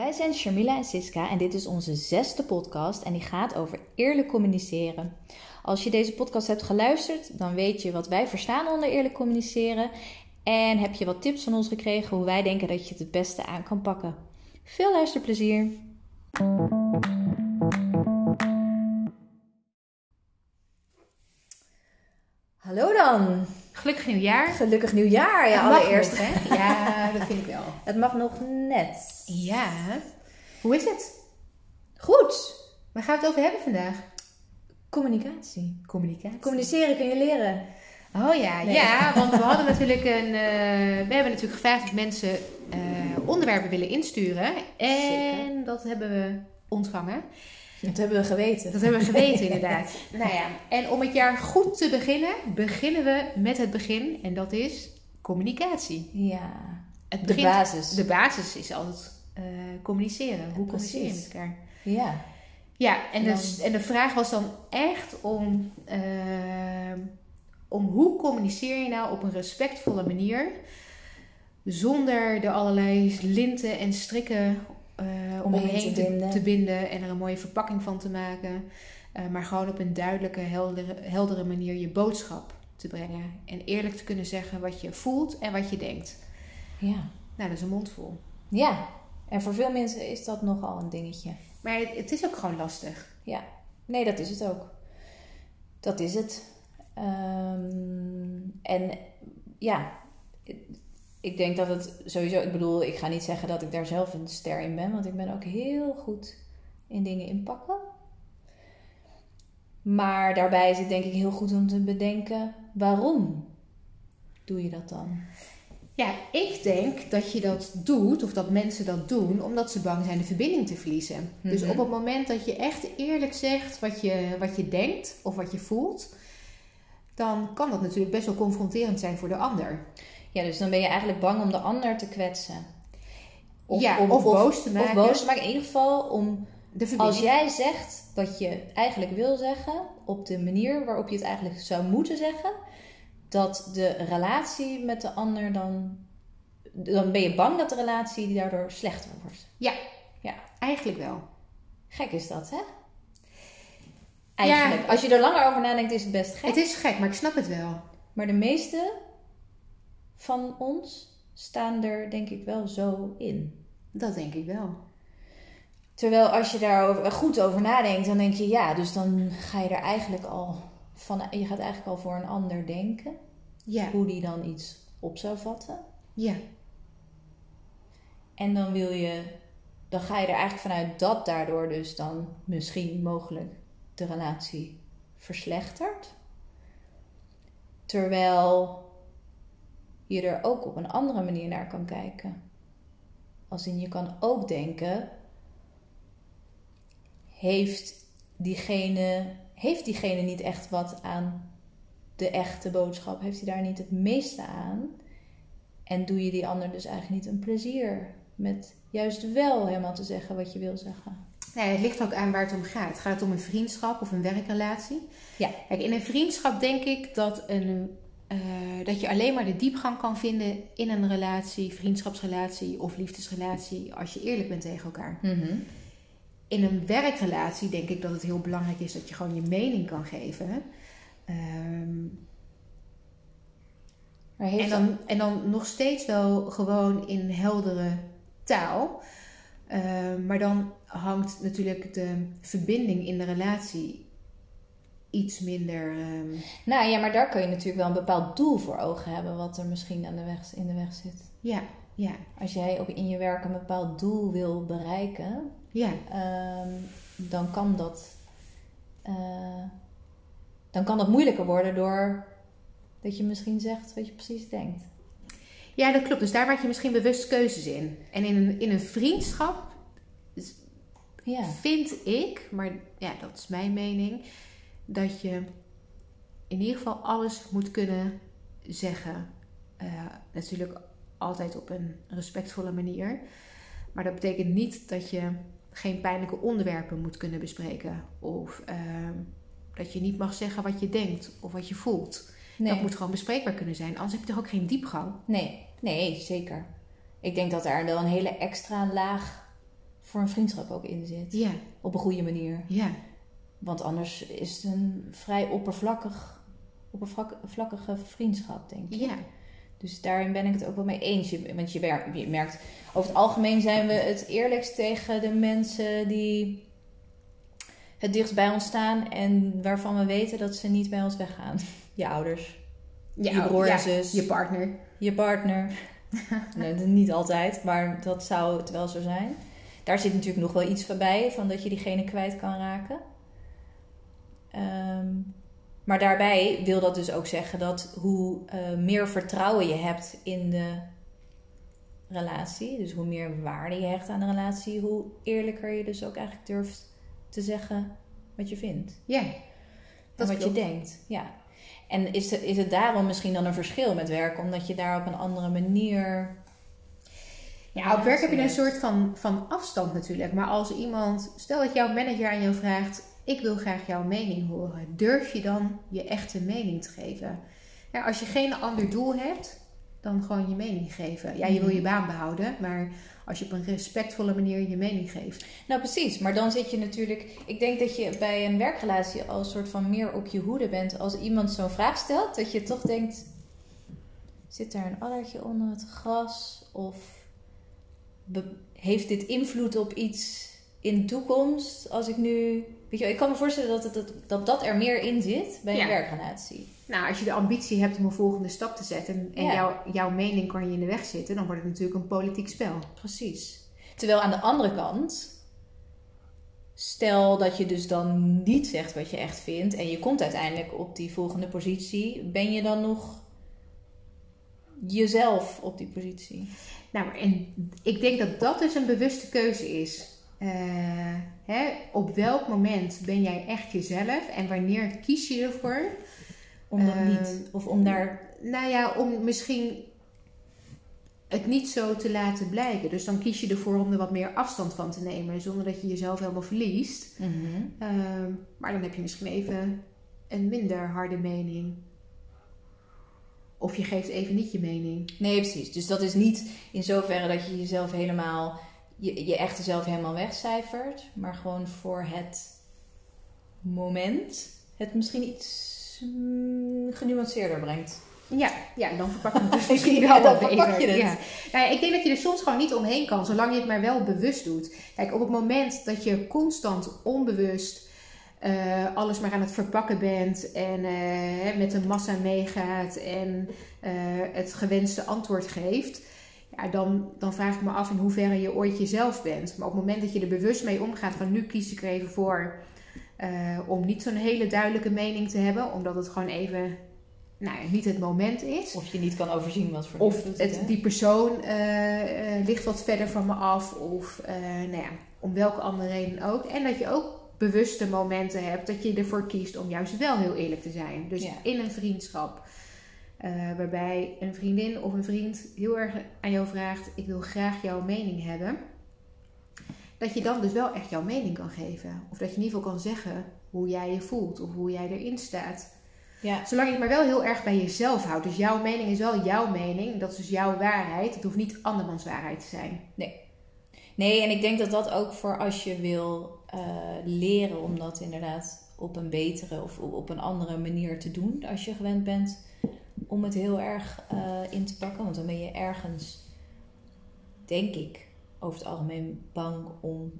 Wij zijn Sharmila en Siska en dit is onze zesde podcast en die gaat over eerlijk communiceren. Als je deze podcast hebt geluisterd, dan weet je wat wij verstaan onder eerlijk communiceren en heb je wat tips van ons gekregen hoe wij denken dat je het het beste aan kan pakken. Veel luisterplezier! Hallo dan! Gelukkig nieuwjaar. Gelukkig nieuwjaar, ja, Het allereerst. nog, hè? Ja, dat vind ik wel. Het mag nog net. Ja. Hoe is het? Goed! Waar gaan we het over hebben vandaag? Communicatie. Communicatie. Communiceren kun je leren. Oh ja, Nee. ja, want we hadden natuurlijk een. eh, we hebben natuurlijk gevraagd of mensen eh, onderwerpen willen insturen. En Zeker. dat hebben we ontvangen. Dat hebben we geweten. Dat hebben we geweten, inderdaad. Nou ja, en om het jaar goed te beginnen, beginnen we met het begin. En dat is communicatie. Ja. Het De basis. De basis is altijd eh, communiceren. Hoe communiceer je met elkaar? Ja. Ja, en, Dan- de, en de vraag was dan echt om, eh, om hoe communiceer je nou op een respectvolle manier, zonder er allerlei linten en strikken eh Omheen omheen te te, binden. te binden en er een mooie verpakking van te maken, Eh, maar gewoon op een duidelijke, heldere, heldere manier je boodschap te brengen en eerlijk te kunnen zeggen wat je voelt en wat je denkt. Ja. Nou, dat is een mond vol. Ja. En voor veel mensen is dat nogal een dingetje. Maar het, het is ook gewoon lastig. Ja. Nee, dat is het ook. Dat is het. Ehm, en ja, ik denk dat het sowieso, ik bedoel, ik ga niet zeggen dat ik daar zelf een ster in ben, want ik ben ook heel goed in dingen inpakken. Maar daarbij is het denk ik heel goed om te bedenken, waarom doe je dat dan? Ja, ik denk dat je dat doet, of dat mensen dat doen, omdat ze bang zijn de verbinding te verliezen. Dus Mhm. op het moment dat je echt eerlijk zegt wat je, wat je denkt of wat je voelt, dan kan dat natuurlijk best wel confronterend zijn voor de ander. Ja, dus dan ben je eigenlijk bang om de ander te kwetsen. ja, of, boos te maken. Of boos te maken. In ieder geval om. Als jij zegt wat je eigenlijk wil zeggen, op de manier waarop je het eigenlijk zou moeten zeggen, dat de relatie met de ander dan. Dan ben je bang dat de relatie daardoor slechter wordt. Eigenlijk wel. Gek is dat, hè? Eigenlijk. Als je er langer over nadenkt, is het best gek. Het is gek, maar ik snap het wel. Maar de meeste van ons staan er, denk ik, wel zo in. Dat denk ik wel. Terwijl als je daar goed over nadenkt, dan denk je ja, dus dan ga je er eigenlijk al van, je gaat eigenlijk al voor een ander denken, Ja. hoe die dan iets op zou vatten. Ja. En dan wil je, dan ga je er eigenlijk vanuit dat daardoor dus dan misschien mogelijk de relatie verslechtert. Terwijl je er ook op een andere manier naar kan kijken. Als in je kan ook denken, heeft diegene, heeft diegene niet echt wat aan de echte boodschap? Heeft hij daar niet het meeste aan? En doe je die ander dus eigenlijk niet een plezier met juist wel helemaal te zeggen wat je wil zeggen? Nee, het ligt ook aan waar het om gaat. Gaat het om een vriendschap of een werkrelatie? Ja. Kijk, in een vriendschap denk ik dat, een, eh, dat je alleen maar de diepgang kan vinden in een relatie, vriendschapsrelatie of liefdesrelatie, als je eerlijk bent tegen elkaar. In een werkrelatie denk ik dat het heel belangrijk is dat je gewoon je mening kan geven. Ehm, Maar heeft en, dan, en dan nog steeds wel gewoon in heldere taal. Ehm, maar dan hangt natuurlijk de verbinding in de relatie iets minder. ehm, Nou ja, maar daar kun je natuurlijk wel een bepaald doel voor ogen hebben, wat er misschien aan de weg, in de weg zit. ja, ja, Als jij ook in je werk een bepaald doel wil bereiken, ja. ehm, dan kan dat. eh, dan kan dat moeilijker worden door dat je misschien zegt wat je precies denkt. Ja, dat klopt. Dus daar maak je misschien bewust keuzes in. En in een, in een vriendschap Ja. vind ik, maar ja, dat is mijn mening, dat je in ieder geval alles moet kunnen zeggen. Eh, natuurlijk altijd op een respectvolle manier. Maar dat betekent niet dat je geen pijnlijke onderwerpen moet kunnen bespreken. Of ehm, dat je niet mag zeggen wat je denkt of wat je voelt. Nee. Dat moet gewoon bespreekbaar kunnen zijn. Anders heb je toch ook geen diepgang. Nee, nee, zeker. Ik denk dat daar wel een hele extra laag voor een vriendschap ook in zit. Ja, Op een goede manier. ja. Want anders is het een vrij oppervlakkig, oppervlakkige vriendschap, denk ik. Ja, Dus daarin ben ik het ook wel mee eens. Je- Want je mer- je merkt, over het algemeen zijn we het eerlijkst tegen de mensen die het dichtst bij ons staan en waarvan we weten dat ze niet bij ons weggaan. Je ouders, ja Je broer en zus. Je partner. je partner. nee, niet altijd, maar dat zou het wel zo zijn. Daar zit natuurlijk nog wel iets van bij, van dat je diegene kwijt kan raken. Ehm, maar daarbij wil dat dus ook zeggen dat hoe eh, meer vertrouwen je hebt in de relatie, dus hoe meer waarde je hecht aan de relatie, hoe eerlijker je dus ook eigenlijk durft te zeggen wat je vindt. Ja, En dat wat klopt. je denkt, ja. En is het, is het daarom misschien dan een verschil met werk, omdat je daar op een andere manier. Ja, op werk heb je een soort van, van afstand natuurlijk. Maar als iemand, stel dat jouw manager aan jou vraagt: Ik wil graag jouw mening horen. Durf je dan je echte mening te geven? Ja, als je geen ander doel hebt, dan gewoon je mening geven. Ja, je wil je baan behouden, maar als je op een respectvolle manier je mening geeft. Nou, precies. Maar dan zit je natuurlijk. Ik denk dat je bij een werkrelatie al een soort van meer op je hoede bent. Als iemand zo'n vraag stelt, dat je toch denkt: zit daar een addertje onder het gras? Of heeft dit invloed op iets in de toekomst? Als ik nu. Weet je, ik kan me voorstellen dat, het, dat, dat dat er meer in zit bij een Ja. werkrelatie. Nou, als je de ambitie hebt om een volgende stap te zetten en Ja. jouw, jouw mening kan je in de weg zitten, dan wordt het natuurlijk een politiek spel. Precies. Terwijl aan de andere kant, stel dat je dus dan niet zegt wat je echt vindt en je komt uiteindelijk op die volgende positie, ben je dan nog jezelf op die positie? Nou, en ik denk dat dat dus een bewuste keuze is. Eh, hè, op welk moment ben jij echt jezelf en wanneer kies je ervoor? Om dat niet, of om daar. Nou ja, om misschien het niet zo te laten blijken. Dus dan kies je ervoor om er wat meer afstand van te nemen, zonder dat je jezelf helemaal verliest. Mhm. Ehm, maar dan heb je misschien even een minder harde mening. Of je geeft even niet je mening. Nee, precies. Dus dat is niet in zoverre dat je jezelf helemaal, je, je echte zelf helemaal wegcijfert, maar gewoon voor het moment het misschien iets mm, genuanceerder brengt. Ja, ja dan verpak je het dus misschien Ja, wel dan wat verpak je het. Ja. Nou ja, ik denk dat je er soms gewoon niet omheen kan, zolang je het maar wel bewust doet. Kijk, op het moment dat je constant onbewust eh, alles maar aan het verpakken bent en eh, met de massa meegaat en eh, het gewenste antwoord geeft, ja, dan, dan vraag ik me af in hoeverre je ooit jezelf bent. Maar op het moment dat je er bewust mee omgaat van nu kies ik er even voor eh, om niet zo'n hele duidelijke mening te hebben, omdat het gewoon even nou, niet het moment is. Of je niet kan overzien wat voor Of het, die persoon eh, eh, ligt wat verder van me af. Of nou ja, om welke andere reden ook. En dat je ook bewuste momenten hebt dat je ervoor kiest om juist wel heel eerlijk te zijn. Dus Ja. in een vriendschap. Eh, waarbij een vriendin of een vriend heel erg aan jou vraagt: Ik wil graag jouw mening hebben. Dat je dan dus wel echt jouw mening kan geven. Of dat je in ieder geval kan zeggen hoe jij je voelt of hoe jij erin staat. Ja, Zolang je het maar wel heel erg bij jezelf houdt. Dus jouw mening is wel jouw mening. Dat is dus jouw waarheid. Het hoeft niet andermans waarheid te zijn. Nee, en ik denk dat dat ook voor als je wil eh, leren om dat inderdaad op een betere of op een andere manier te doen. Als je gewend bent om het heel erg eh, in te pakken. Want dan ben je ergens, denk ik, over het algemeen bang om.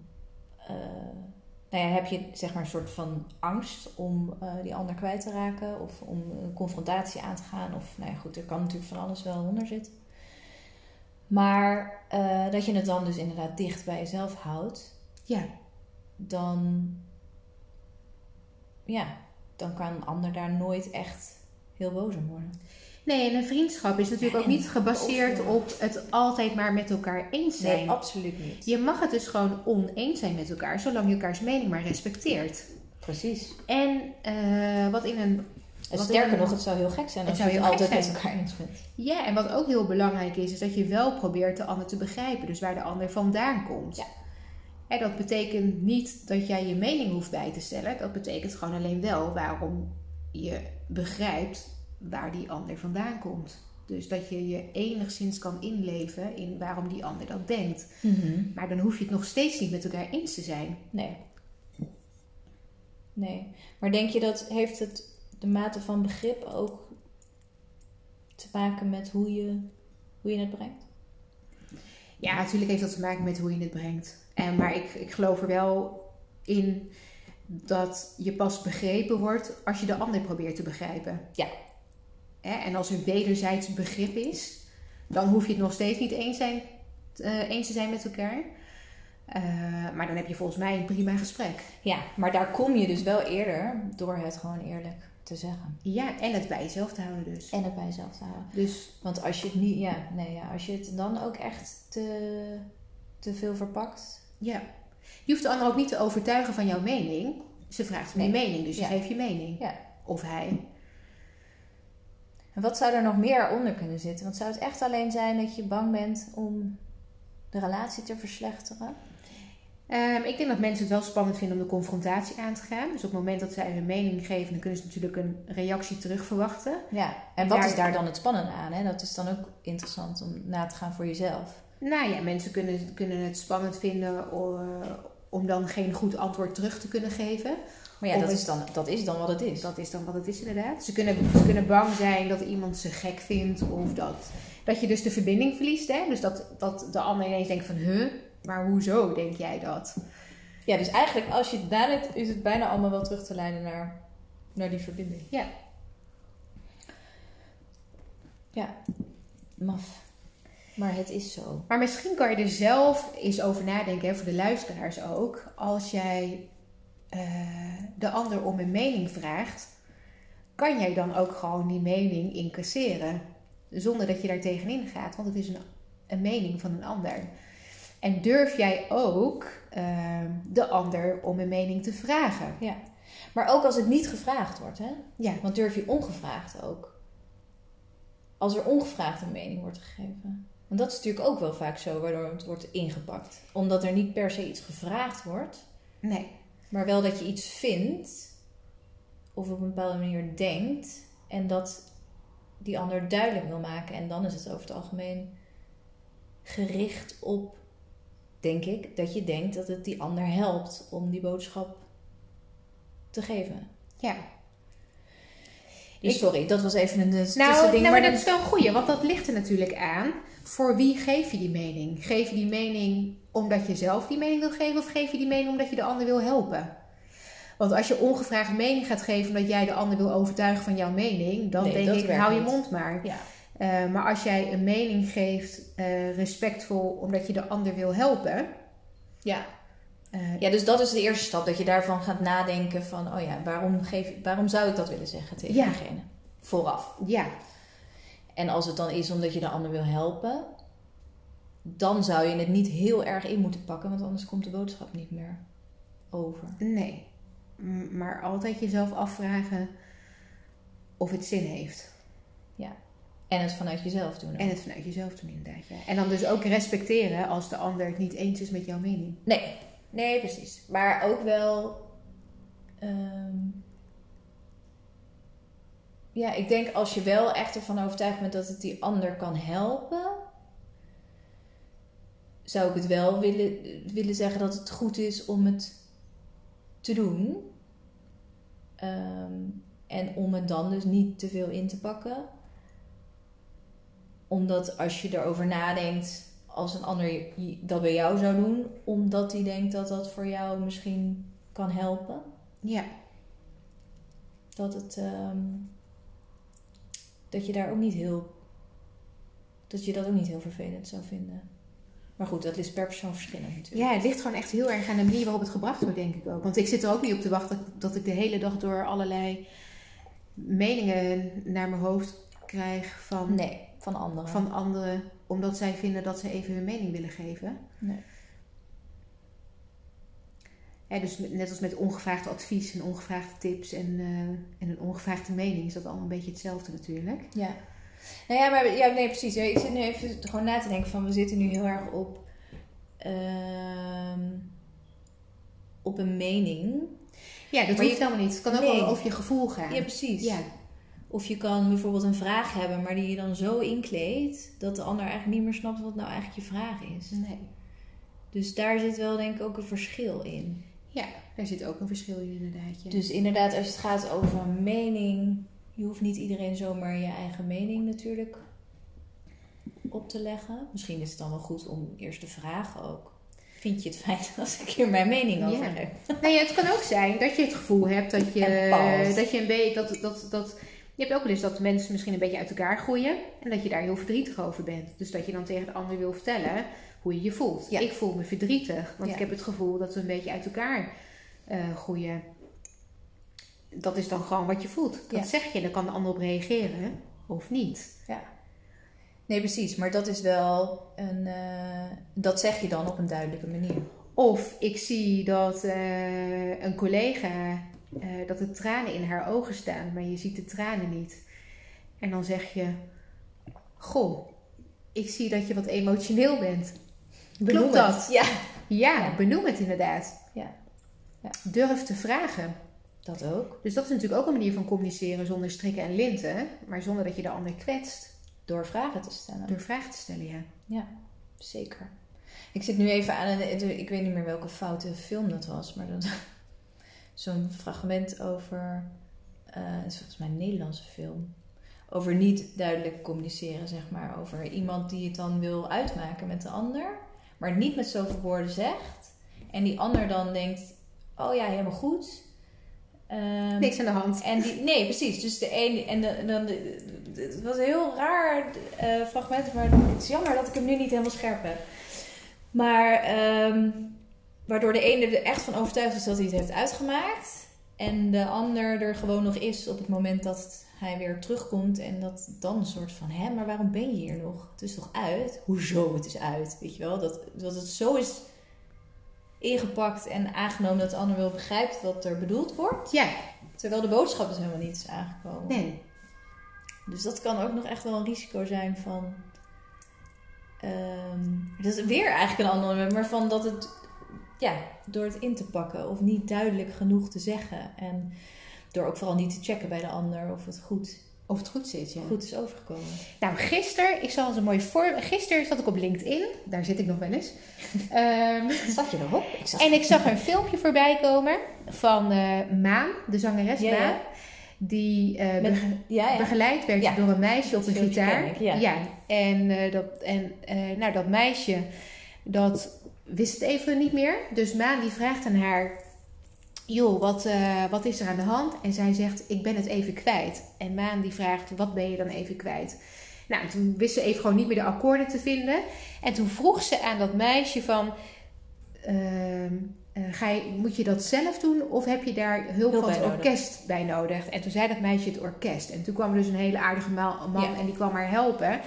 eh, nou ja, heb je zeg maar een soort van angst om eh, die ander kwijt te raken of om een confrontatie aan te gaan. Of nou ja, goed, er kan natuurlijk van alles wel onder zitten. Maar dat je het dan dus inderdaad dicht bij jezelf houdt, Ja, dan, ja, dan kan een ander daar nooit echt heel boos om worden. nee, en een vriendschap is natuurlijk ook niet gebaseerd op het altijd maar met elkaar eens zijn. Nee, absoluut niet. Je mag het dus gewoon oneens zijn met elkaar, zolang je elkaars mening maar respecteert. Precies. En eh, wat in een. Wat sterker in- nog, het zou heel gek zijn als je het altijd met elkaar eens bent. Ja, en wat ook heel belangrijk is, is dat je wel probeert de ander te begrijpen. Dus waar de ander vandaan komt. Ja. En dat betekent niet dat jij je mening hoeft bij te stellen. Dat betekent gewoon alleen wel waarom je begrijpt waar die ander vandaan komt. Dus dat je je enigszins kan inleven in waarom die ander dat denkt. Mhm. Maar dan hoef je het nog steeds niet met elkaar eens te zijn. Nee. Nee. Maar denk je dat heeft het de mate van begrip ook te maken met hoe je, hoe je het brengt? Ja, natuurlijk heeft dat te maken met hoe je het brengt. En, maar ik, ik geloof er wel in dat je pas begrepen wordt als je de ander probeert te begrijpen. Ja. Hè? En als er wederzijds begrip is, dan hoef je het nog steeds niet eens, zijn, eh, eens te zijn met elkaar. Eh, maar dan heb je volgens mij een prima gesprek. Ja, maar daar kom je dus wel eerder door het gewoon eerlijk te zeggen. Ja, en het bij jezelf te houden dus. En het bij jezelf te houden. Dus Want als je het niet, ja, nee, ja, als je het dan ook echt te, te veel verpakt. ja, je hoeft de ander ook niet te overtuigen van jouw mening. Ze vraagt om je Nee. mening, dus je Ja. geeft je mening. Ja. Of hij. En wat zou er nog meer onder kunnen zitten? Want zou het echt alleen zijn dat je bang bent om de relatie te verslechteren? Ehm, ik denk dat mensen het wel spannend vinden om de confrontatie aan te gaan. Dus op het moment dat zij hun mening geven, dan kunnen ze natuurlijk een reactie terug verwachten. Ja, en wat Daar- is daar dan het spannende aan? Hè? Dat is dan ook interessant om na te gaan voor jezelf. Nou ja, mensen kunnen, kunnen het spannend vinden o- om dan geen goed antwoord terug te kunnen geven. Maar ja, dat het- is, dan, dat is dan wat het is. Dat is dan wat het is inderdaad. Ze kunnen, ze kunnen bang zijn dat iemand ze gek vindt of dat, dat je dus de verbinding verliest. Hè? Dus dat, dat de ander ineens denkt van, huh, maar hoezo denk jij dat? Ja, dus eigenlijk als je het nadenkt, is het bijna allemaal wel terug te leiden naar, naar die verbinding. Ja. Ja, maf. Maar het is zo. Maar misschien kan je er zelf eens over nadenken, hè, voor de luisteraars ook. Als jij eh, de ander om een mening vraagt, kan jij dan ook gewoon die mening incasseren. Zonder dat je daar tegenin gaat, want het is een, een mening van een ander. En durf jij ook eh, de ander om een mening te vragen? Ja. Maar ook als het niet gevraagd wordt, hè? Ja, Want durf je ongevraagd ook? Als er ongevraagd een mening wordt gegeven. Want dat is natuurlijk ook wel vaak zo, waardoor het wordt ingepakt. Omdat er niet per se iets gevraagd wordt, nee. maar wel dat je iets vindt, of op een bepaalde manier denkt, en dat die ander duidelijk wil maken. En dan is het over het algemeen gericht op, denk ik, dat je denkt dat het die ander helpt om die boodschap te geven. Ja. Dus Ik- sorry, dat was even een Nou, tussending. nou, maar maar dat is wel een goeie, want dat ligt er natuurlijk aan. Voor wie geef je die mening? Geef je die mening omdat je zelf die mening wil geven, of geef je die mening omdat je de ander wil helpen? Want als je ongevraagd mening gaat geven omdat jij de ander wil overtuigen van jouw mening, dan Nee, denk ik, hou je mond maar. Ja. Eh, maar als jij een mening geeft, eh, respectvol, omdat je de ander wil helpen. Ja. eh, ja, dus dat is de eerste stap. Dat je daarvan gaat nadenken van... oh ja, waarom, geef, waarom zou ik dat willen zeggen tegen Ja. diegene? Vooraf. ja, En als het dan is omdat je de ander wil helpen... dan zou je het niet heel erg in moeten pakken... want anders komt de boodschap niet meer over. nee. Maar altijd jezelf afvragen of het zin heeft. En het vanuit jezelf doen. ook. En het vanuit jezelf doen inderdaad. Ja. En dan dus ook respecteren als de ander het niet eens is met jouw mening. Nee, nee, precies. Maar ook wel. ehm, ja, ik denk als je wel echt ervan overtuigd bent dat het die ander kan helpen, zou ik het wel willen, willen zeggen dat het goed is om het te doen. Ehm, en om het dan dus niet te veel in te pakken. Omdat als je erover nadenkt, als een ander dat bij jou zou doen, omdat hij denkt dat dat voor jou misschien kan helpen, Ja. dat het ehm, dat je daar ook niet heel dat je dat ook niet heel vervelend zou vinden. Maar goed, dat is per persoon verschillend natuurlijk. ja, het ligt gewoon echt heel erg aan de manier waarop het gebracht wordt, denk ik ook. Want ik zit er ook niet op te wachten dat, ik de hele dag door allerlei meningen naar mijn hoofd krijg van, Nee, van anderen. van anderen. Omdat zij vinden dat ze even hun mening willen geven. Nee. Ja, dus net als met ongevraagd advies en ongevraagde tips en, eh, en een ongevraagde mening is dat allemaal een beetje hetzelfde natuurlijk. Ja. Nou ja, maar ja, nee, precies. Ik zit nu even gewoon na te denken van we zitten nu heel erg op ehm, op een mening. Ja, dat Maar hoeft je- helemaal niet. Het kan ook Nee. wel over je gevoel gaan. Ja, precies. Ja. Of je kan bijvoorbeeld een vraag hebben, maar die je dan zo inkleedt dat de ander eigenlijk niet meer snapt wat nou eigenlijk je vraag is. Nee. Dus daar zit wel denk ik ook een verschil in. Ja, daar zit ook een verschil in inderdaad. Ja. Dus inderdaad, als het gaat over mening, je hoeft niet iedereen zomaar je eigen mening natuurlijk op te leggen. Misschien is het dan wel goed om eerst te vragen ook. Vind je het fijn als ik hier mijn mening over Ja. heb? Nou ja, het kan ook zijn dat je het gevoel hebt dat je, dat je een beetje. Dat, dat, dat, je hebt ook wel eens dat mensen misschien een beetje uit elkaar groeien. En dat je daar heel verdrietig over bent. Dus dat je dan tegen de ander wil vertellen hoe je je voelt. Ja. Ik voel me verdrietig, want Ja. ik heb het gevoel dat we een beetje uit elkaar eh, groeien. Dat is dan gewoon wat je voelt. Dat Ja. zeg je, dan kan de ander op reageren of niet. Nee, precies. Maar dat is wel een. eh, dat zeg je dan op een duidelijke manier. Of ik zie dat eh, een collega, eh, dat er tranen in haar ogen staan, maar je ziet de tranen niet. En dan zeg je, goh, ik zie dat je wat emotioneel bent. Benoem Klopt dat? Ja, Ja. benoem het inderdaad. Ja. Ja. Durf te vragen. dat ook. Dus dat is natuurlijk ook een manier van communiceren zonder strikken en linten, maar zonder dat je de ander kwetst. Door vragen te stellen. Door vragen te stellen, ja. Ja, zeker. Ik zit nu even aan een. Ik weet niet meer welke foute film dat was, maar dat. Zo'n fragment over. het is volgens mij een Nederlandse film. Over niet duidelijk communiceren, zeg maar. Over iemand die het dan wil uitmaken met de ander, maar niet met zoveel woorden zegt. En die ander dan denkt: Oh ja, helemaal goed. Ehm, Niks aan de hand. en die, nee, precies. Dus de een en, de, dan. het was een heel raar eh, fragment, maar het is jammer dat ik hem nu niet helemaal scherp heb. Maar ehm, waardoor de ene er echt van overtuigd is dat hij het heeft uitgemaakt. En de ander er gewoon nog is op het moment dat hij weer terugkomt. En dat dan een soort van: hè, maar waarom ben je hier nog? Het is toch uit? Hoezo het is uit? Weet je wel? Dat, dat het zo is ingepakt en aangenomen dat de ander wel begrijpt wat er bedoeld wordt. Ja, Terwijl de boodschap dus helemaal niet is aangekomen. nee. Dus dat kan ook nog echt wel een risico zijn van. ehm, dat is weer eigenlijk een ander maar van dat het. Ja, door het in te pakken of niet duidelijk genoeg te zeggen. En door ook vooral niet te checken bij de ander of het goed, Of het goed zit, ja. goed is overgekomen. Nou, gisteren, ik zal eens een mooi voor. Gisteren zat ik op LinkedIn, daar zit ik nog wel eens. Ehm, Zat je erop? Ik zag en ik zag een filmpje voorbij komen van eh, Maan, de zangeres Ja, ja. Maan. Die eh, Met- bege- Ja, ja. begeleid werd door een meisje op een gitaar. ik, ja. En, eh, dat, en nou, dat meisje, dat wist het even niet meer. Dus Maan die vraagt aan haar, joh, wat, eh, wat is er aan de hand? En zij zegt, ik ben het even kwijt. En Maan die vraagt, wat ben je dan even kwijt? Nou, toen wist ze even gewoon niet meer de akkoorden te vinden. En toen vroeg ze aan dat meisje van... ehm, eh, ga je, moet je dat zelf doen of heb je daar hulp, Hulp van het nodig. orkest bij nodig? En toen zei dat meisje het orkest. En toen kwam er dus een hele aardige ma- man Ja. en die kwam haar helpen.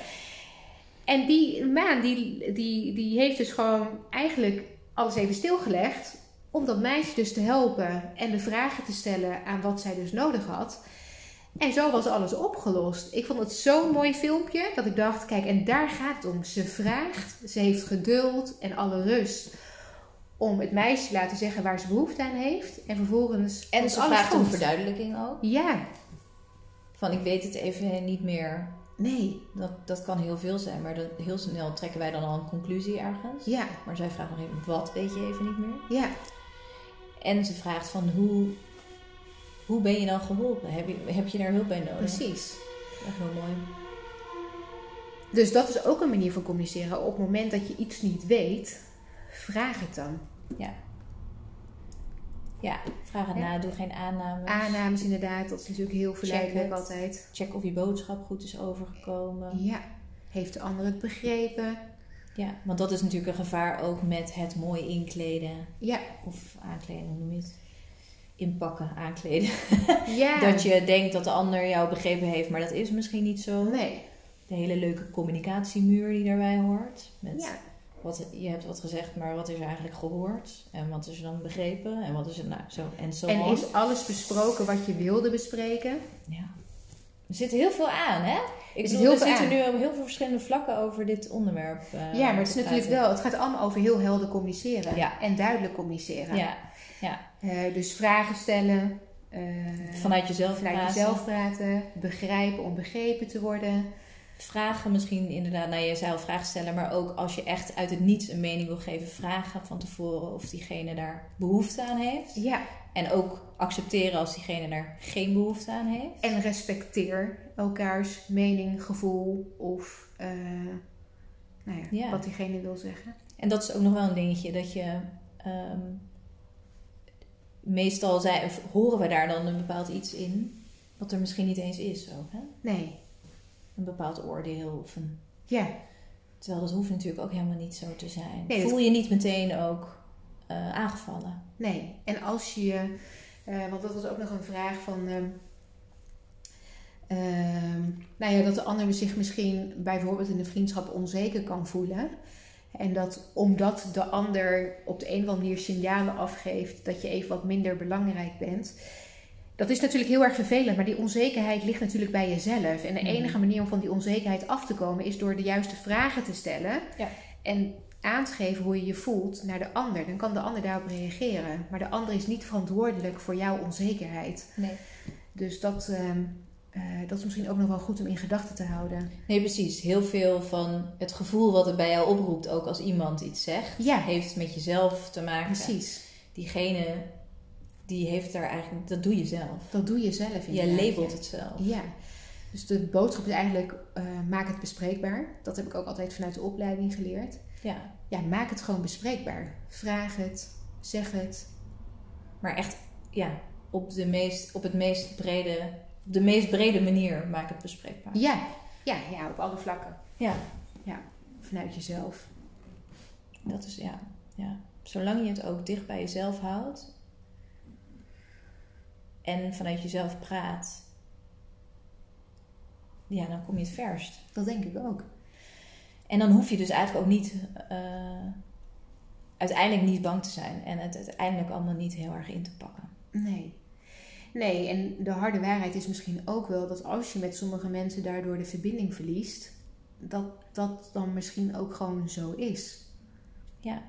En die maan, die, die, die heeft dus gewoon eigenlijk alles even stilgelegd. Om dat meisje dus te helpen en de vragen te stellen aan wat zij dus nodig had. En zo was alles opgelost. Ik vond het zo'n mooi filmpje dat ik dacht, kijk, en daar gaat het om. Ze vraagt, ze heeft geduld en alle rust om het meisje te laten zeggen waar ze behoefte aan heeft. En vervolgens En ze vraagt om verduidelijking ook. Ja, Van ik weet het even niet meer. Nee, Dat, dat kan heel veel zijn, maar dat, heel snel trekken wij dan al een conclusie ergens. ja, Maar zij vraagt nog even, wat weet je even niet meer? ja. En ze vraagt van, hoe, hoe ben je dan geholpen? Heb je, heb je daar hulp bij nodig? Precies. Echt heel mooi. Dus dat is ook een manier van communiceren. Op het moment dat je iets niet weet, vraag het dan. Ja. Ja, vraag het Ja. na, doe geen aannames. Aannames inderdaad, dat is natuurlijk heel verleidelijk altijd. Check of je boodschap goed is overgekomen. Ja, heeft de ander het begrepen? Ja, want dat is natuurlijk een gevaar ook met het mooi inkleden. Ja, Of aankleden, hoe noem je het? Inpakken, aankleden. ja. Dat je denkt dat de ander jou begrepen heeft, maar dat is misschien niet zo. Nee, De hele leuke communicatiemuur die daarbij hoort. Met ja. Wat, je hebt wat gezegd, maar wat is er eigenlijk gehoord? En wat is er dan begrepen? En wat is er nou zo? En zo. En on. is alles besproken wat je wilde bespreken? Ja. Er zit heel veel aan, hè? Ik bedoel, heel we zitten aan. nu op heel veel verschillende vlakken over dit onderwerp. eh, ja, maar het is natuurlijk wel, het gaat allemaal over heel helder communiceren. Ja. En duidelijk communiceren. Ja, ja, Eh, dus vragen stellen, eh, Vanuit jezelf vanuit praten. jezelf praten, begrijpen om begrepen te worden. Vragen misschien inderdaad naar jezelf vragen stellen. Maar ook als je echt uit het niets een mening wil geven. Vragen van tevoren of diegene daar behoefte aan heeft. Ja, En ook accepteren als diegene daar geen behoefte aan heeft. en respecteer elkaars mening, gevoel of eh, nou ja, Ja. wat diegene wil zeggen. En dat is ook nog wel een dingetje. Dat je... ehm, meestal zijn, horen we daar dan een bepaald iets in. Wat er misschien niet eens is ook. Hè? Nee, Een bepaald oordeel of een ja, Terwijl dat hoeft natuurlijk ook helemaal niet zo te zijn. Nee, Voel je niet meteen ook eh, aangevallen? nee. En als je, eh, want dat was ook nog een vraag van, ehm, ehm, nou ja, dat de ander zich misschien bijvoorbeeld in een vriendschap onzeker kan voelen. En dat omdat de ander op de een of andere manier signalen afgeeft dat je even wat minder belangrijk bent. Dat is natuurlijk heel erg vervelend, maar die onzekerheid ligt natuurlijk bij jezelf. En de Mhm. enige manier om van die onzekerheid af te komen is door de juiste vragen te stellen. Ja. En aan te geven hoe je je voelt naar de ander. Dan kan de ander daarop reageren. Maar de ander is niet verantwoordelijk voor jouw onzekerheid. Nee. Dus dat, ehm, eh, dat is misschien ook nog wel goed om in gedachten te houden. Nee, precies. Heel veel van het gevoel wat het bij jou oproept, ook als iemand iets zegt, Ja. heeft met jezelf te maken. Precies. Diegene die heeft daar eigenlijk, dat doe je zelf. Dat doe je zelf Je labelt ja. het zelf. Ja. Dus de boodschap is eigenlijk, eh, maak het bespreekbaar. Dat heb ik ook altijd vanuit de opleiding geleerd. Ja. Ja, maak het gewoon bespreekbaar. Vraag het, zeg het. Maar echt, ja, op, de meest, op het meest brede, op de meest brede manier maak het bespreekbaar. Ja, ja, ja op alle vlakken. Ja, Vanuit jezelf. dat is, ja, ja. Zolang je het ook dicht bij jezelf houdt en vanuit jezelf praat, ja, dan kom je het verst. Dat denk ik ook. En dan hoef je dus eigenlijk ook niet, eh, uiteindelijk niet bang te zijn en het uiteindelijk allemaal niet heel erg in te pakken. Nee. Nee, en de harde waarheid is misschien ook wel dat als je met sommige mensen daardoor de verbinding verliest, dat dat dan misschien ook gewoon zo is. Ja.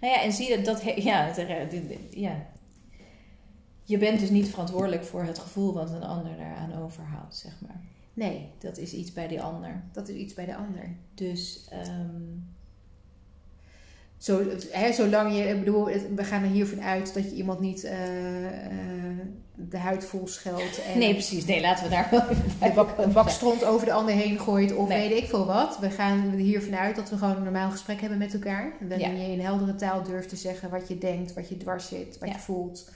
Nou ja, en zie je dat, he- ja, ja. Je bent dus niet verantwoordelijk voor het gevoel wat een ander daaraan overhoudt, zeg maar. Nee, Dat is iets bij die ander. dat is iets bij de ander. Dus ehm, Zo, hè, zolang je, ik bedoel, we gaan er hiervan uit dat je iemand niet eh, eh, de huid vol scheldt en nee, precies. Nee, laten we daar wel even bak, een bak stront over de ander heen gooit of Nee. weet ik veel wat. We gaan er hiervan uit dat we gewoon een normaal gesprek hebben met elkaar. En dat Ja. je in heldere taal durft te zeggen wat je denkt, wat je dwars zit, wat Ja. je voelt.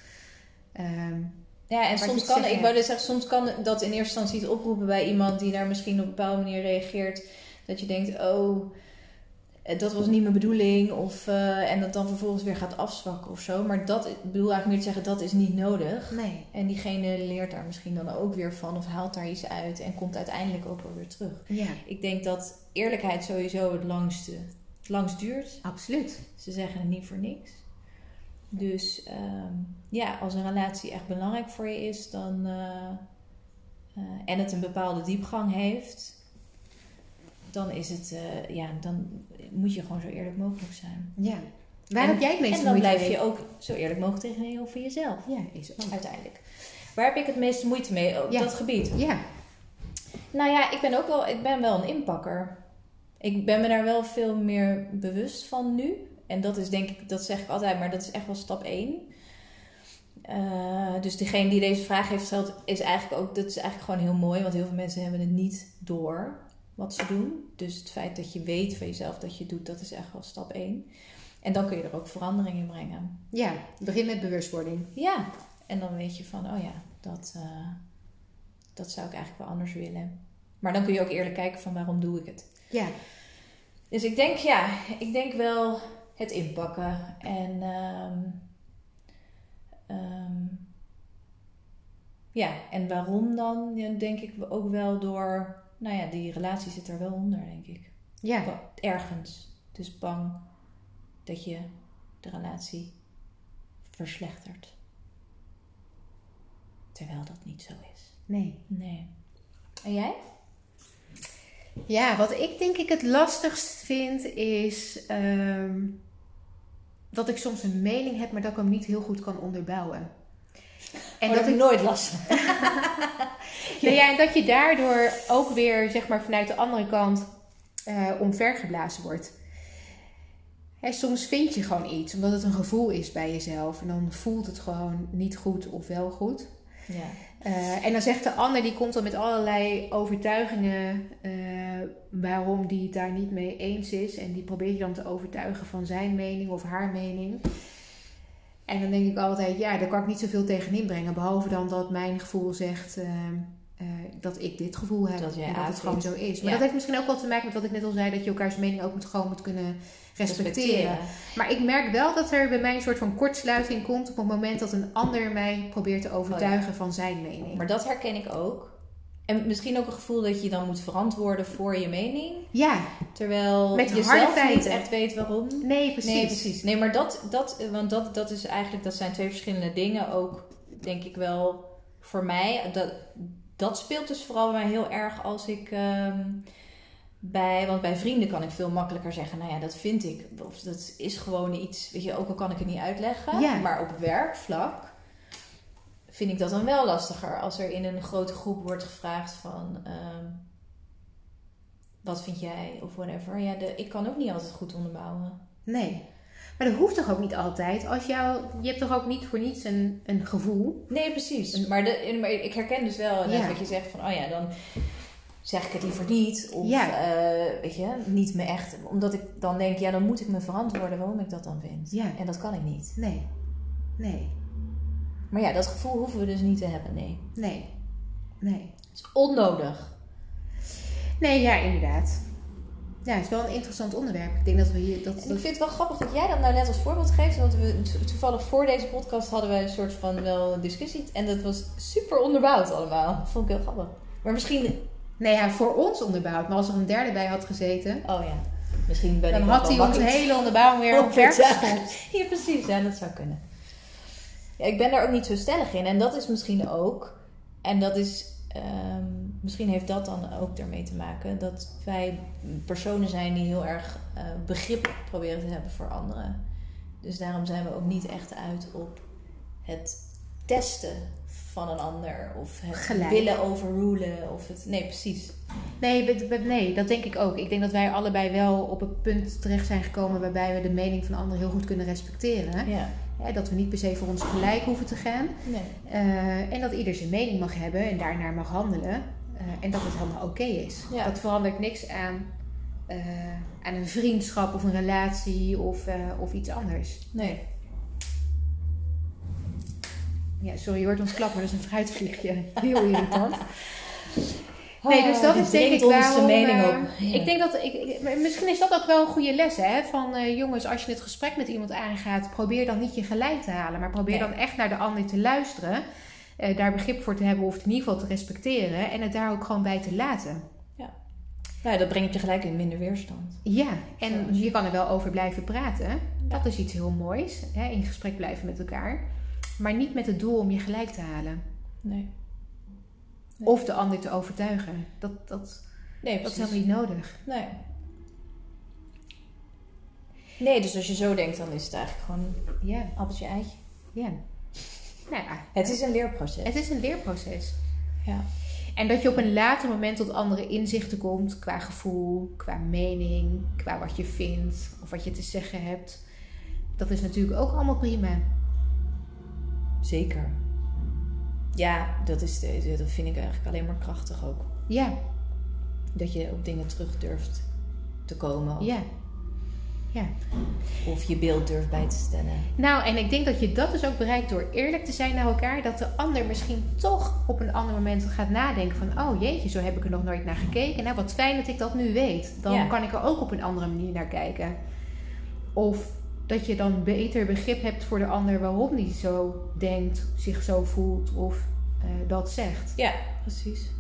Ehm, Ja, en soms kan, zeggen ik wou dus zeggen, soms kan dat in eerste instantie iets oproepen bij iemand die daar misschien op een bepaalde manier reageert. Dat je denkt, oh, eh, dat was niet mijn bedoeling. Of, eh, en dat dan vervolgens weer gaat afzwakken of zo. Maar dat, ik bedoel eigenlijk meer te zeggen, dat is niet nodig. nee. En diegene leert daar misschien dan ook weer van of haalt daar iets uit en komt uiteindelijk ook wel weer terug. Ja, Ik denk dat eerlijkheid sowieso het langste, het langst duurt. absoluut. Ze zeggen het niet voor niks. Dus ehm, ja, als een relatie echt belangrijk voor je is dan, eh, eh, en het een bepaalde diepgang heeft, dan, is het, eh, ja, dan moet je gewoon zo eerlijk mogelijk zijn. Ja. Waar En- heb jij het meeste En dan moeite blijf mee? je ook zo eerlijk mogelijk tegenover jezelf, Ja, is ook. uiteindelijk. Waar heb ik het meeste moeite mee op Ja. dat gebied? Ja, Nou ja, ik ben ook wel, ik ben wel een inpakker. Ik ben me daar wel veel meer bewust van nu. En dat is denk ik, dat zeg ik altijd, maar dat is echt wel stap 1. dus degene die deze vraag heeft gesteld, is eigenlijk ook, dat is eigenlijk gewoon heel mooi. Want heel veel mensen hebben het niet door wat ze doen. Dus het feit dat je weet van jezelf dat je het doet, dat is echt wel stap 1. En dan kun je er ook verandering in brengen. ja. begin met bewustwording. Ja, en dan weet je van, oh ja, dat, eh, dat zou ik eigenlijk wel anders willen. Maar dan kun je ook eerlijk kijken van waarom doe ik het. Ja, Dus ik denk, ja, ik denk wel het inpakken. En ehm, ehm, ja, en waarom dan? Denk ik ook wel door, nou ja, die relatie zit er wel onder, denk ik. ja. Ergens. Dus bang dat je de relatie verslechtert. Terwijl dat niet zo is. Nee. Nee. En jij? Ja, wat ik denk ik het lastigst vind is ehm, dat ik soms een mening heb, maar dat ik hem niet heel goed kan onderbouwen. En dat ik nooit last van. nou ja, en dat je daardoor ook weer, zeg maar, vanuit de andere kant uh, omvergeblazen wordt. Hè, soms vind je gewoon iets, omdat het een gevoel is bij jezelf. En dan voelt het gewoon niet goed of wel goed. Ja. Uh, en dan zegt de ander, die komt dan met allerlei overtuigingen uh, waarom die het daar niet mee eens is. En die probeert je dan te overtuigen van zijn mening of haar mening. En dan denk ik altijd, ja, daar kan ik niet zoveel tegen inbrengen. Behalve dan dat mijn gevoel zegt uh, dat ik dit gevoel heb. Dat en dat het gewoon zo is. Maar dat heeft misschien ook wel te maken met wat ik net al zei. Dat je elkaars mening ook moet, gewoon moet kunnen respecteren. Maar ik merk wel dat er bij mij een soort van kortsluiting komt op het moment dat een ander mij probeert te overtuigen oh van zijn mening. Maar dat herken ik ook. En misschien ook een gevoel dat je dan moet verantwoorden voor je mening. Ja. Terwijl Met je zelf niet echt weet waarom. Nee, precies. Nee, precies. Nee, maar dat, dat, want dat, dat is eigenlijk, dat zijn twee verschillende dingen. Ook denk ik wel voor mij. Dat, dat speelt dus vooral bij mij heel erg als ik. Ehm, bij, want bij vrienden kan ik veel makkelijker zeggen, nou ja, dat vind ik. Of dat is gewoon iets, weet je, ook al kan ik het niet uitleggen. Maar op werkvlak vind ik dat dan wel lastiger. Als er in een grote groep wordt gevraagd van, ehm, wat vind jij of whatever. Ja, de, ik kan ook niet altijd goed onderbouwen. Nee. Maar dat hoeft toch ook niet altijd? Als jou, je hebt toch ook niet voor niets een, een gevoel? Nee, precies. Maar, de, maar ik herken dus wel net wat je zegt van, oh ja, dan zeg ik het liever niet. Of eh, weet je, niet me echt. Omdat ik dan denk, ja, dan moet ik me verantwoorden waarom ik dat dan vind. Ja. En dat kan ik niet. Nee. Nee. Maar ja, dat gevoel hoeven we dus niet te hebben, nee. Nee. Nee. Het is onnodig. Nee, ja, inderdaad. Ja, het is wel een interessant onderwerp. Ik denk dat we hier. Dat, Ik vind het wel grappig dat jij dat nou net als voorbeeld geeft. Want we toevallig voor deze podcast hadden we een soort van wel discussie. En dat was super onderbouwd allemaal. Dat vond ik heel grappig. Maar misschien Nee, ja, voor ons onderbouwd. Maar als er een derde bij had gezeten... Oh ja. Misschien ben dan had hij onze hele onderbouwing weer op ja. ja, precies. Ja, dat zou kunnen. Ja, ik ben daar ook niet zo stellig in. En dat is misschien ook... En dat is... Ehm, misschien heeft dat dan ook ermee te maken... dat wij personen zijn die heel erg uh, begrip proberen te hebben voor anderen. Dus daarom zijn we ook niet echt uit op het testen van een ander. Of het willen overrulen. Of het, nee, precies. Nee, nee, dat denk ik ook. Ik denk dat wij allebei wel op het punt terecht zijn gekomen waarbij we de mening van anderen heel goed kunnen respecteren. Ja. Dat we niet per se voor ons gelijk hoeven te gaan. Nee. Uh, en dat ieder zijn mening mag hebben en daarnaar mag handelen. Uh, en dat het helemaal oké is. Ja. Dat verandert niks aan, uh, aan een vriendschap of een relatie of, of iets anders. Nee. Ja, sorry, je hoort ons klappen, dat is een fruitvliegje. Heel irritant. Nee, dus dat oh, is denk ik waarom... mening uh, Ik denk dat... Ik, misschien is dat ook wel een goede les, hè? Van uh, jongens, als je het gesprek met iemand aangaat... probeer dan niet je gelijk te halen. Maar probeer dan echt naar de ander te luisteren. Uh, daar begrip voor te hebben of het in ieder geval te respecteren. En het daar ook gewoon bij te laten. Ja. Nou, dat brengt je gelijk in minder weerstand. Ja, en je kan er wel over blijven praten. Dat is iets heel moois. Hè? In gesprek blijven met elkaar. Maar niet met het doel om je gelijk te halen. Nee. Of de ander te overtuigen. Dat, dat, nee, dat is helemaal niet nodig. Nee. Nee, dus als je zo denkt, dan is het eigenlijk gewoon ja. appeltje eitje. Ja. Nou ja. Het is een leerproces. Het is een leerproces. Ja. En dat je op een later moment tot andere inzichten komt qua gevoel, qua mening, qua wat je vindt of wat je te zeggen hebt. Dat is natuurlijk ook allemaal prima. Zeker. Ja, dat, is, dat vind ik eigenlijk alleen maar krachtig ook. Ja. Dat je op dingen terug durft te komen. Ja. Ja. Of je beeld durft bij te stellen. Nou, en ik denk dat je dat dus ook bereikt door eerlijk te zijn naar elkaar. Dat de ander misschien toch op een ander moment gaat nadenken van... Oh jeetje, zo heb ik er nog nooit naar gekeken. Nou, wat fijn dat ik dat nu weet. Dan kan ik er ook op een andere manier naar kijken. Of dat je dan beter begrip hebt voor de ander waarom die zo denkt, zich zo voelt of uh, dat zegt. Ja, precies.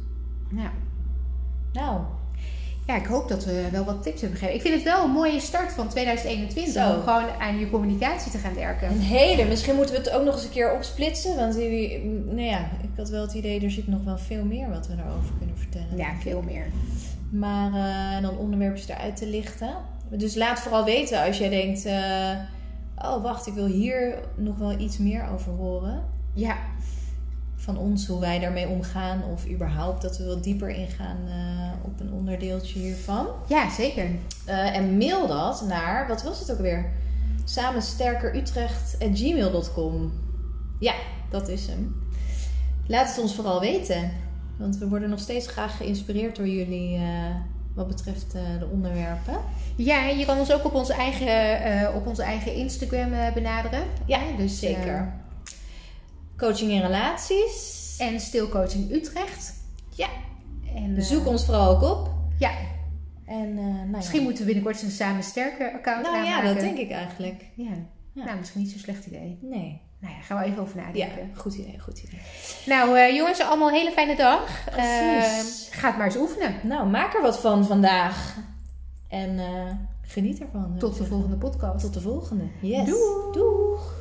Ja. Nou. Ja, ik hoop dat we wel wat tips hebben gegeven. Ik vind het wel een mooie start van 2021 om gewoon aan je communicatie te gaan werken. Een hele. Misschien moeten we het ook nog eens een keer opsplitsen. Want nou ja, ik had wel het idee, er zit nog wel veel meer wat we daarover kunnen vertellen. Ja, veel meer. Maar uh, dan onderwerpjes eruit te lichten. Dus laat vooral weten als jij denkt: uh, oh wacht, ik wil hier nog wel iets meer over horen. Ja. van ons hoe wij daarmee omgaan. Of überhaupt dat we wat dieper ingaan uh, op een onderdeeltje hiervan. Ja, zeker. Uh, en mail dat naar, wat was het ook weer? Samensterkerutrecht.gmail.com Ja, dat is hem. Laat het ons vooral weten. Want we worden nog steeds graag geïnspireerd door jullie uh, wat betreft de onderwerpen. Ja, je kan ons ook op onze eigen, op onze eigen Instagram benaderen. Ja, dus zeker. Coaching in relaties. En stilcoaching Utrecht. Ja. En, Zoek ons vooral ook op. Ja. En, nou misschien moeten we binnenkort een Samen Sterker account nou, aanmaken. ja, dat denk ik eigenlijk. Ja. ja. Nou, misschien niet zo'n slecht idee. Nee. Nou ja, gaan we even over nadenken. Ja, goed idee, goed idee. Nou uh, jongens, allemaal een hele fijne dag. Precies. Uh, ga het maar eens oefenen. Nou, maak er wat van vandaag. En uh, geniet ervan. Tot de volgende podcast. Tot de volgende. Yes. Doeg. Doeg.